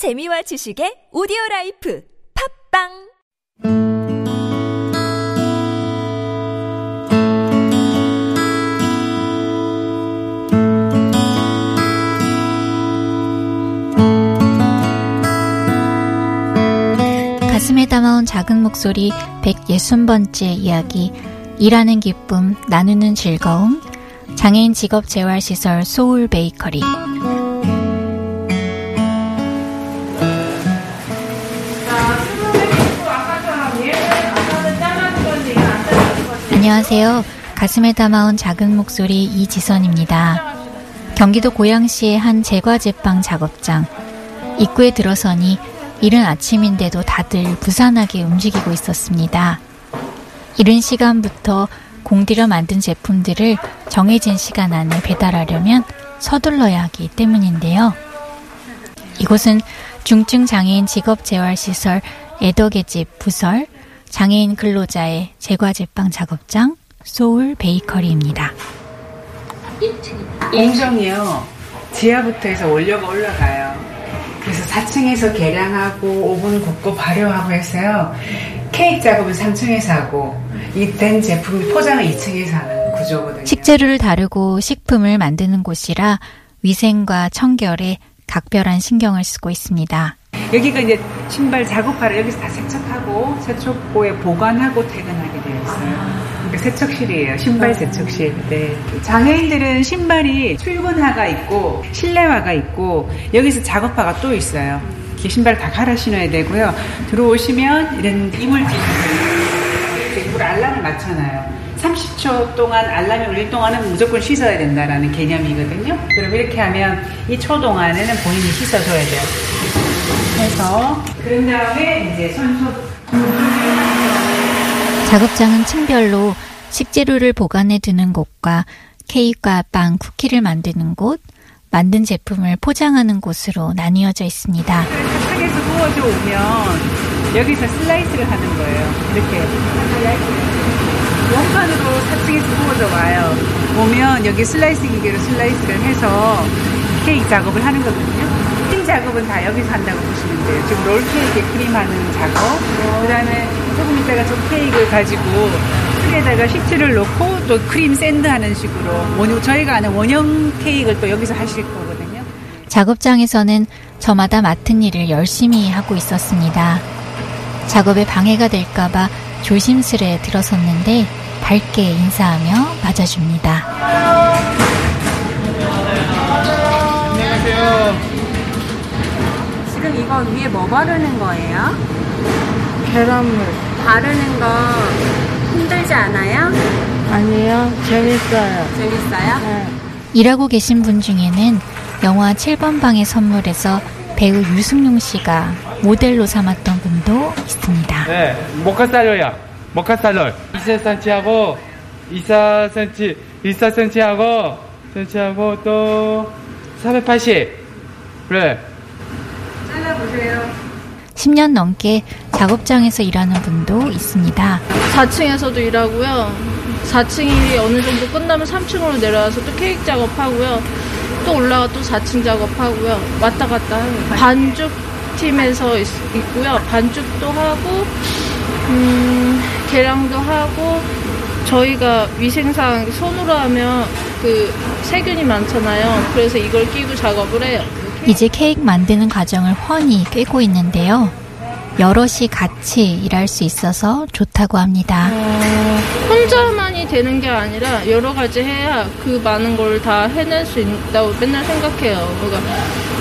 재미와 지식의 오디오 life 팟빵! 가슴에 담아온 작은 목소리 160번째 이야기 일하는 기쁨 나누는 즐거움 장애인 직업 재활시설 소울 베이커리 안녕하세요. 가슴에 담아온 작은 목소리 이지선입니다. 경기도 고양시의 한 제과 제빵 작업장. 입구에 들어서니 이른 아침인데도 다들 부산하게 움직이고 있었습니다. 이른 시간부터 공들여 만든 제품들을 정해진 시간 안에 배달하려면 서둘러야 하기 때문인데요. 이곳은 중증 장애인 직업재활시설 애덕의 집 부설 장애인 근로자의 제과제빵 작업장 소울 베이커리입니다. 공정이요. 지하부터 해서 원료가 올라가요. 그래서 4층에서 계량하고 오븐 굽고 발효하고 해서요. 케이크 작업은 3층에서 하고 이 된 제품 포장을 2층에서 하는 구조거든요. 식재료를 다루고 식품을 만드는 곳이라 위생과 청결에 각별한 신경을 쓰고 있습니다. 여기가 이제 신발 작업하러 여기서 다 세척하고 세척고에 보관하고 퇴근하게 되어 있어요. 그러니까 세척실이에요. 신발 세척실. 네. 장애인들은 신발이 출근화가 있고 실내화가 있고 여기서 작업화가 또 있어요. 이렇게 신발 다 갈아 신어야 되고요. 들어오시면 이런 이물질 물 알람을 맞춰놔요. 30초 동안 알람이 울릴 동안은 무조건 씻어야 된다라는 개념이거든요. 그럼 이렇게 하면 이 초 동안에는 본인이 씻어줘야 돼요. 해서 그런 다음에 이제 손수 작업장은 층별로 식재료를 보관해 두는 곳과 케이크와 빵, 쿠키를 만드는 곳, 만든 제품을 포장하는 곳으로 나뉘어져 있습니다. 차에서 구워져 오면 여기서 슬라이스를 하는 거예요. 이렇게 원판으로 4층에서 구워져 와요. 오면 여기 슬라이스 기계로 슬라이스를 해서 케이크 작업을 하는 거거든요. 크림 작업은 다 여기서 한다고 보시면 돼요. 지금 롤 케이크에 크림하는 작업, 그 다음에 조금 있다가 좀 케이크를 가지고 틀에다가 시트를 넣고 또 크림 sand하는 식으로 원형, 저희가 아는 원형 케이크를 또 여기서 하실 거거든요. 작업장에서는 저마다 맡은 일을 열심히 하고 있었습니다. 작업에 방해가 될까봐 조심스레 들어섰는데 밝게 인사하며 맞아줍니다. 안녕하세요. 지금 이거 위에 뭐 바르는 거예요? 계란물. 바르는 거 힘들지 않아요? 아니요, 재밌어요. 재밌어요? 네. 일하고 계신 분 중에는 영화 7번 방의 선물에서 배우 유승용 씨가 모델로 삼았던 분도 있습니다. 네, 모카살로야. 모카살로. 24cm하고 24cm, 24cm하고, cm하고 또 480. 그래. 잘라보세요. 10년 넘게 작업장에서 일하는 분도 있습니다. 4층에서도 일하고요. 4층이 어느 정도 끝나면 3층으로 내려와서 또 케이크 작업하고요. 또 올라가 또 4층 작업하고요. 왔다 갔다. 반죽 팀에서 있, 고요 반죽도 하고, 음, 계량도 하고, 저희가 위생상 손으로 하면 그 세균이 많잖아요. 그래서 이걸 끼고 작업을 해요. 이제 케이크 만드는 과정을 훤히 꿰고 있는데요. 여럿이 같이 일할 수 있어서 좋다고 합니다. 혼자만이 되는 게 아니라 여러 가지 해야 그 많은 걸 다 해낼 수 있다고 맨날 생각해요. 그러니까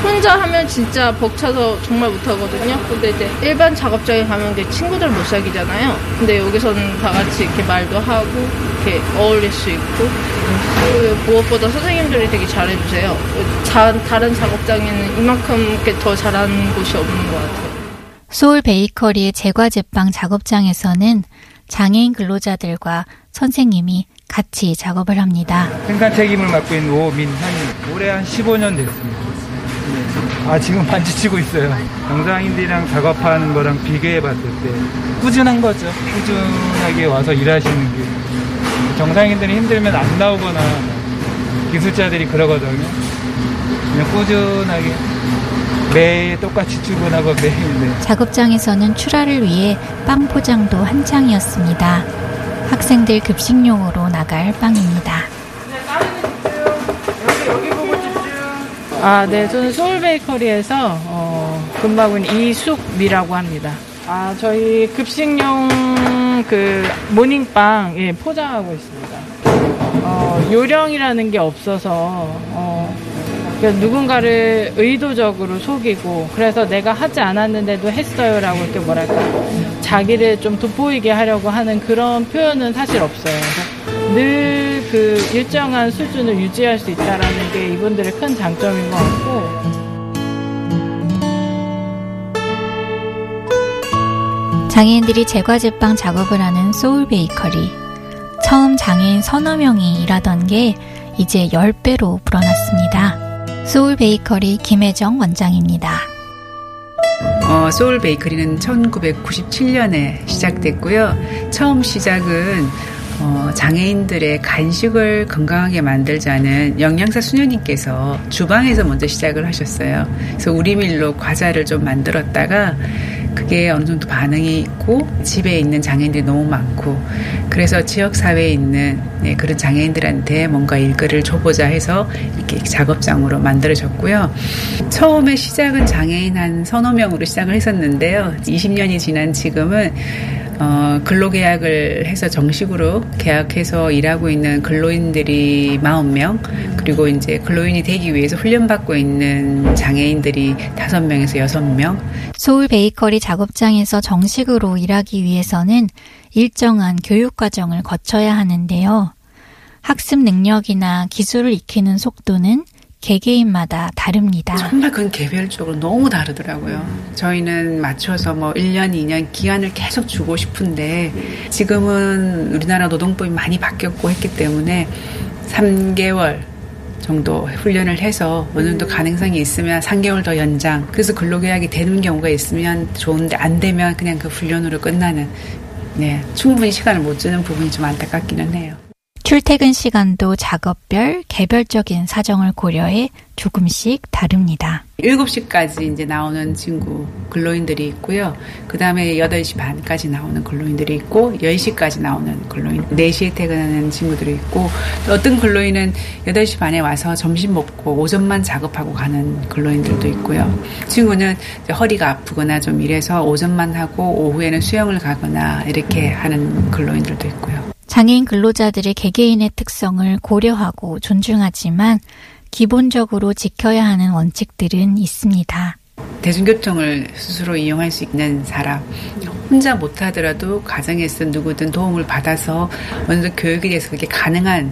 혼자 하면 진짜 벅차서 정말 못하거든요. 근데 이제 일반 작업장에 가면 이게 친구들 못 사귀잖아요. 근데 여기서는 다 같이 이렇게 말도 하고 이렇게 어울릴 수 있고 그리고 무엇보다 선생님들이 되게 잘해주세요. 자, 다른 작업장에는 이만큼 이렇게 더 잘하는 곳이 없는 것 같아요. 소울 베이커리의 제과 제빵 작업장에서는 장애인 근로자들과 선생님이 같이 작업을 합니다. 생산 책임을 맡고 있는 오민환이 올해 한 15년 됐습니다. 네. 아, 지금 반지 치고 있어요. 정상인들이랑 작업하는 거랑 비교해 봤을 때 꾸준한 거죠. 꾸준하게 와서 일하시는 게. 정상인들이 힘들면 안 나오거나 기술자들이 그러거든요. 그냥 꾸준하게 매일 똑같이 출근하고 매일 네. 작업장에서는 출하를 위해 빵 포장도 한창이었습니다. 학생들 급식용으로 나갈 빵입니다. 아, 네. 저는 서울 베이커리에서 어, 근무하고 있는 이숙미라고 합니다. 아, 저희 급식용 그 모닝빵 예, 포장하고 있습니다. 어, 요령이라는 게 없어서 어, 누군가를 의도적으로 속이고 그래서 내가 하지 않았는데도 했어요라고 이렇게 뭐랄까 자기를 좀 돋보이게 하려고 하는 그런 표현은 사실 없어요. 늘 그 일정한 수준을 유지할 수 있다라는 게 이분들의 큰 장점인 것 같고 장애인들이 제과제빵 작업을 하는 소울 베이커리. 처음 장애인 서너 명이 일하던 게 이제 10배로 불어났습니다. 소울 베이커리 김혜정 원장입니다. 어, 소울 베이커리는 1997년에 시작됐고요. 처음 시작은 어, 장애인들의 간식을 건강하게 만들자는 영양사 수녀님께서 주방에서 먼저 시작을 하셨어요. 그래서 우리 밀로 과자를 좀 만들었다가 그게 어느 정도 반응이 있고 집에 있는 장애인들이 너무 많고 그래서 지역 사회에 있는 네, 그런 장애인들한테 뭔가 일거리를 줘보자 해서 이렇게 작업장으로 만들어졌고요. 처음에 시작은 장애인 한 서너 명으로 시작을 했었는데요. 20년이 지난 지금은 어, 근로계약을 해서 정식으로 계약해서 일하고 있는 근로인들이 40명, 그리고 이제 근로인이 되기 위해서 훈련받고 있는 장애인들이 5명에서 6명. 소울 베이커리 작업장에서 정식으로 일하기 위해서는 일정한 교육 과정을 거쳐야 하는데요. 학습 능력이나 기술을 익히는 속도는 개개인마다 다릅니다. 정말 그건 개별적으로 너무 다르더라고요. 저희는 맞춰서 뭐 1년, 2년 기간을 계속 주고 싶은데 지금은 우리나라 노동법이 많이 바뀌었고 했기 때문에 3개월 정도 훈련을 해서 어느 정도 가능성이 있으면 3개월 더 연장. 그래서 근로계약이 되는 경우가 있으면 좋은데 안 되면 그냥 그 훈련으로 끝나는 네, 충분히 시간을 못 주는 부분이 좀 안타깝기는 해요. 출퇴근 시간도 작업별, 개별적인 사정을 고려해 조금씩 다릅니다. 7시까지 이제 나오는 친구 근로인들이 있고요. 그 다음에 8시 반까지 나오는 근로인들이 있고, 10시까지 나오는 근로인, 4시에 퇴근하는 친구들이 있고, 또 어떤 근로인은 8시 반에 와서 점심 먹고 오전만 작업하고 가는 근로인들도 있고요. 친구는 허리가 아프거나 좀 이래서 오전만 하고 오후에는 수영을 가거나 이렇게 하는 근로인들도 있고요. 장애인 근로자들의 개개인의 특성을 고려하고 존중하지만 기본적으로 지켜야 하는 원칙들은 있습니다. 대중교통을 스스로 이용할 수 있는 사람, 혼자 못하더라도 가정에서 누구든 도움을 받아서 어느 정도 교육이 돼서 그게 가능한,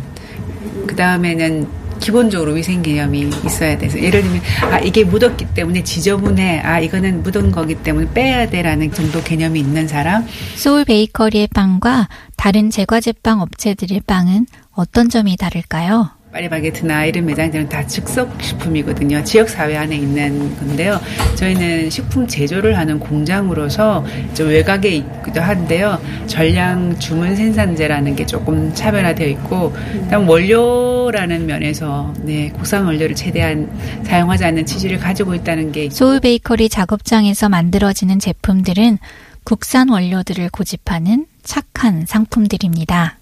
그 다음에는 기본적으로 위생 개념이 있어야 돼서 예를 들면 아 이게 묻었기 때문에 지저분해 아 이거는 묻은 거기 때문에 빼야 돼라는 정도 개념이 있는 사람 소울 베이커리의 빵과 다른 제과제빵 업체들의 빵은 어떤 점이 다를까요? 파리바게트나 이런 매장들은 다 즉석 식품이거든요. 지역 사회 안에 있는 건데요. 저희는 식품 제조를 하는 공장으로서 좀 외곽에 있기도 한데요. 전량 주문 생산제라는 게 조금 차별화되어 있고, 그다음 원료라는 면에서 네, 국산 원료를 최대한 사용하지 않는 취지를 가지고 있다는 게 소울 베이커리 작업장에서 만들어지는 제품들은 국산 원료들을 고집하는 착한 상품들입니다.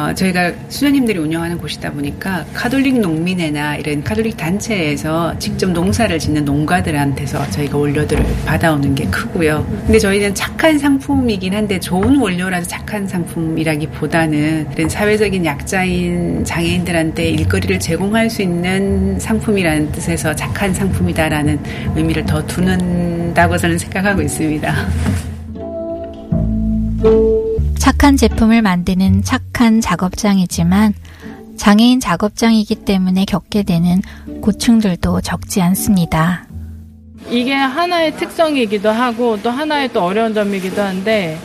어, 저희가 수녀님들이 운영하는 곳이다 보니까 카톨릭 농민회나 이런 카톨릭 단체에서 직접 농사를 짓는 농가들한테서 저희가 원료들을 받아오는 게 크고요. 근데 저희는 착한 상품이긴 한데 좋은 원료라서 착한 상품이라기보다는 이런 사회적인 약자인 장애인들한테 일거리를 제공할 수 있는 상품이라는 뜻에서 착한 상품이다라는 의미를 더 두는다고 저는 생각하고 있습니다. 착한 제품을 만드는 착한 작업장이지만 장애인 작업장이기 때문에 겪게 되는 고충들도 적지 않습니다. 이게 하나의 특성이기도 하고 또 하나의 또 어려운 점이기도 한데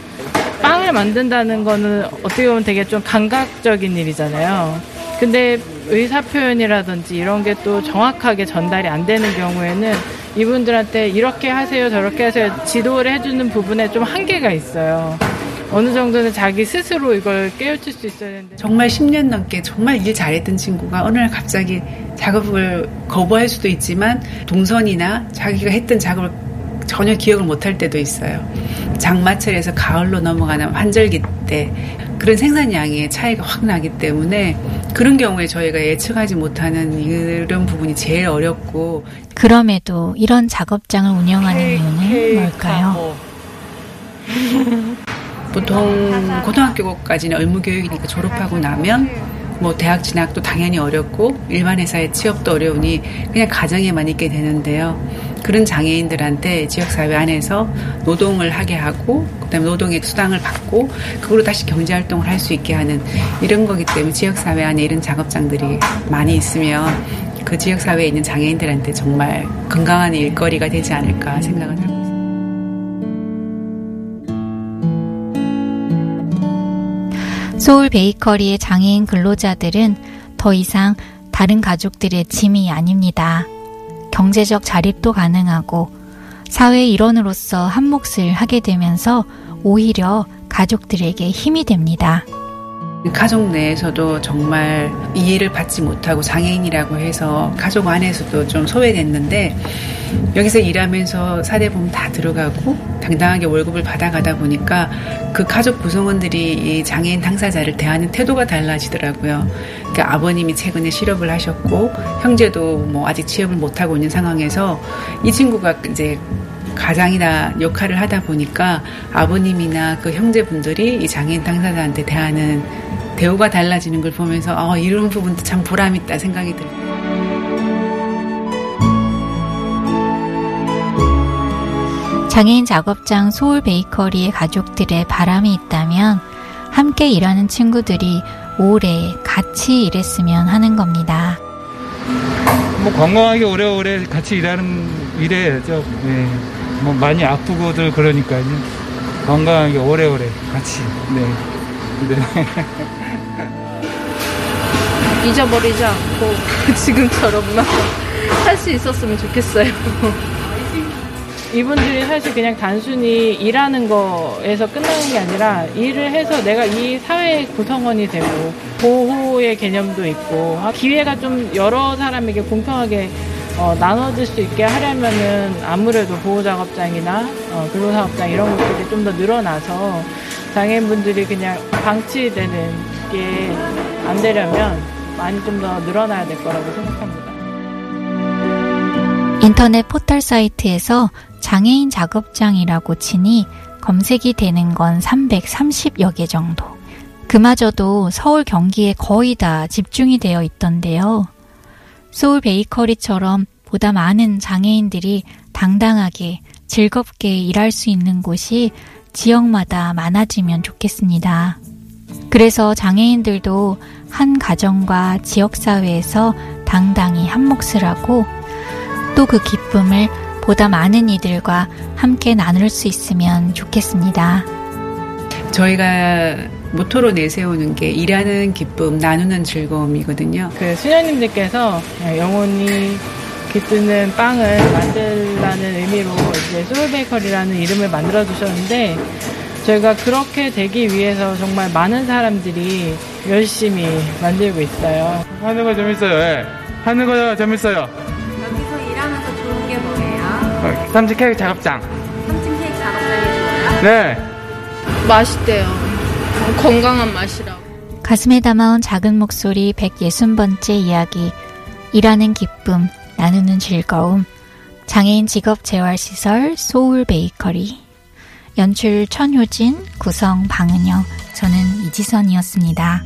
빵을 만든다는 거는 어떻게 보면 되게 좀 감각적인 일이잖아요. 근데 의사 표현이라든지 이런 게 또 정확하게 전달이 안 되는 경우에는 이분들한테 이렇게 하세요, 저렇게 하세요, 지도를 해주는 부분에 좀 한계가 있어요. 어느 정도는 자기 스스로 이걸 깨우칠 수 있어야 되는데 정말 10년 넘게 정말 일 잘했던 친구가 어느 날 갑자기 작업을 거부할 수도 있지만 동선이나 자기가 했던 작업을 전혀 기억을 못할 때도 있어요. 장마철에서 가을로 넘어가는 환절기 때 그런 생산량의 차이가 확 나기 때문에 그런 경우에 저희가 예측하지 못하는 이런 부분이 제일 어렵고 그럼에도 이런 작업장을 운영하는 이유는 뭘까요? 보통 고등학교까지는 의무교육이니까 졸업하고 나면 뭐 대학 진학도 당연히 어렵고 일반 회사에 취업도 어려우니 그냥 가정에만 있게 되는데요. 그런 장애인들한테 지역사회 안에서 노동을 하게 하고 그다음에 노동의 수당을 받고 그걸로 다시 경제활동을 할 수 있게 하는 이런 거기 때문에 지역사회 안에 이런 작업장들이 많이 있으면 그 지역사회에 있는 장애인들한테 정말 건강한 일거리가 되지 않을까 생각을 있습니다. 소울 베이커리의 장애인 근로자들은 더 이상 다른 가족들의 짐이 아닙니다. 경제적 자립도 가능하고 사회 일원으로서 한 몫을 하게 되면서 오히려 가족들에게 힘이 됩니다. 가족 내에서도 정말 이해를 받지 못하고 장애인이라고 해서 가족 안에서도 좀 소외됐는데 여기서 일하면서 사대보험 다 들어가고 당당하게 월급을 받아가다 보니까 그 가족 구성원들이 이 장애인 당사자를 대하는 태도가 달라지더라고요. 그러니까 아버님이 최근에 실업을 하셨고 형제도 뭐 아직 취업을 못하고 있는 상황에서 이 친구가 이제 가장이나 역할을 하다 보니까 아버님이나 그 형제분들이 이 장애인 당사자한테 대하는 대우가 달라지는 걸 보면서 어, 이런 부분도 참 보람있다 생각이 들어요. 장애인 작업장 소울 베이커리의 가족들의 바람이 있다면 함께 일하는 친구들이 오래 같이 일했으면 하는 겁니다. 뭐 건강하게 오래오래 같이 일하는 일해야죠. 네. 뭐 많이 아프고들 그러니까요. 건강하게 오래오래 같이. 네. 네. 잊어버리지 않고 지금처럼만 할 수 있었으면 좋겠어요. 이분들이 사실 그냥 단순히 일하는 거에서 끝나는 게 아니라 일을 해서 내가 이 사회 구성원이 되고 보호의 개념도 있고 기회가 좀 여러 사람에게 공평하게 어, 나눠질 수 있게 하려면은 아무래도 보호작업장이나 어, 근로사업장 이런 것들이 좀 더 늘어나서 장애인분들이 그냥 방치되는 게 안 되려면 많이 좀 더 늘어나야 될 거라고 생각합니다. 인터넷 포털 사이트에서 장애인 작업장이라고 치니 검색이 되는 건 330여 개 정도. 그마저도 서울 경기에 거의 다 집중이 되어 있던데요. 소울 베이커리처럼 보다 많은 장애인들이 당당하게 즐겁게 일할 수 있는 곳이 지역마다 많아지면 좋겠습니다. 그래서 장애인들도 한 가정과 지역사회에서 당당히 한 몫을 하고 또 그 기쁨을 보다 많은 이들과 함께 나눌 수 있으면 좋겠습니다. 저희가 모토로 내세우는 게 일하는 기쁨, 나누는 즐거움이거든요. 그 수녀님들께서 영혼이 깃드는 빵을 만들라는 의미로 이제 소울베이커리라는 이름을 만들어 주셨는데 저희가 그렇게 되기 위해서 정말 많은 사람들이 열심히 만들고 있어요. 하는 거 재밌어요. 예. 하는 거 재밌어요. 여기서 일하면서 좋은 게 뭐예요? 삼직 케이크 작업장. 삼층 케이크 작업장이 좋아요? 네. 맛있대요. 건강한 맛이라고. 가슴에 담아온 작은 목소리 160번째 이야기. 일하는 기쁨, 나누는 즐거움. 장애인 직업 재활시설 소울 베이커리. 연출 천효진, 구성 방은영, 저는 이지선이었습니다.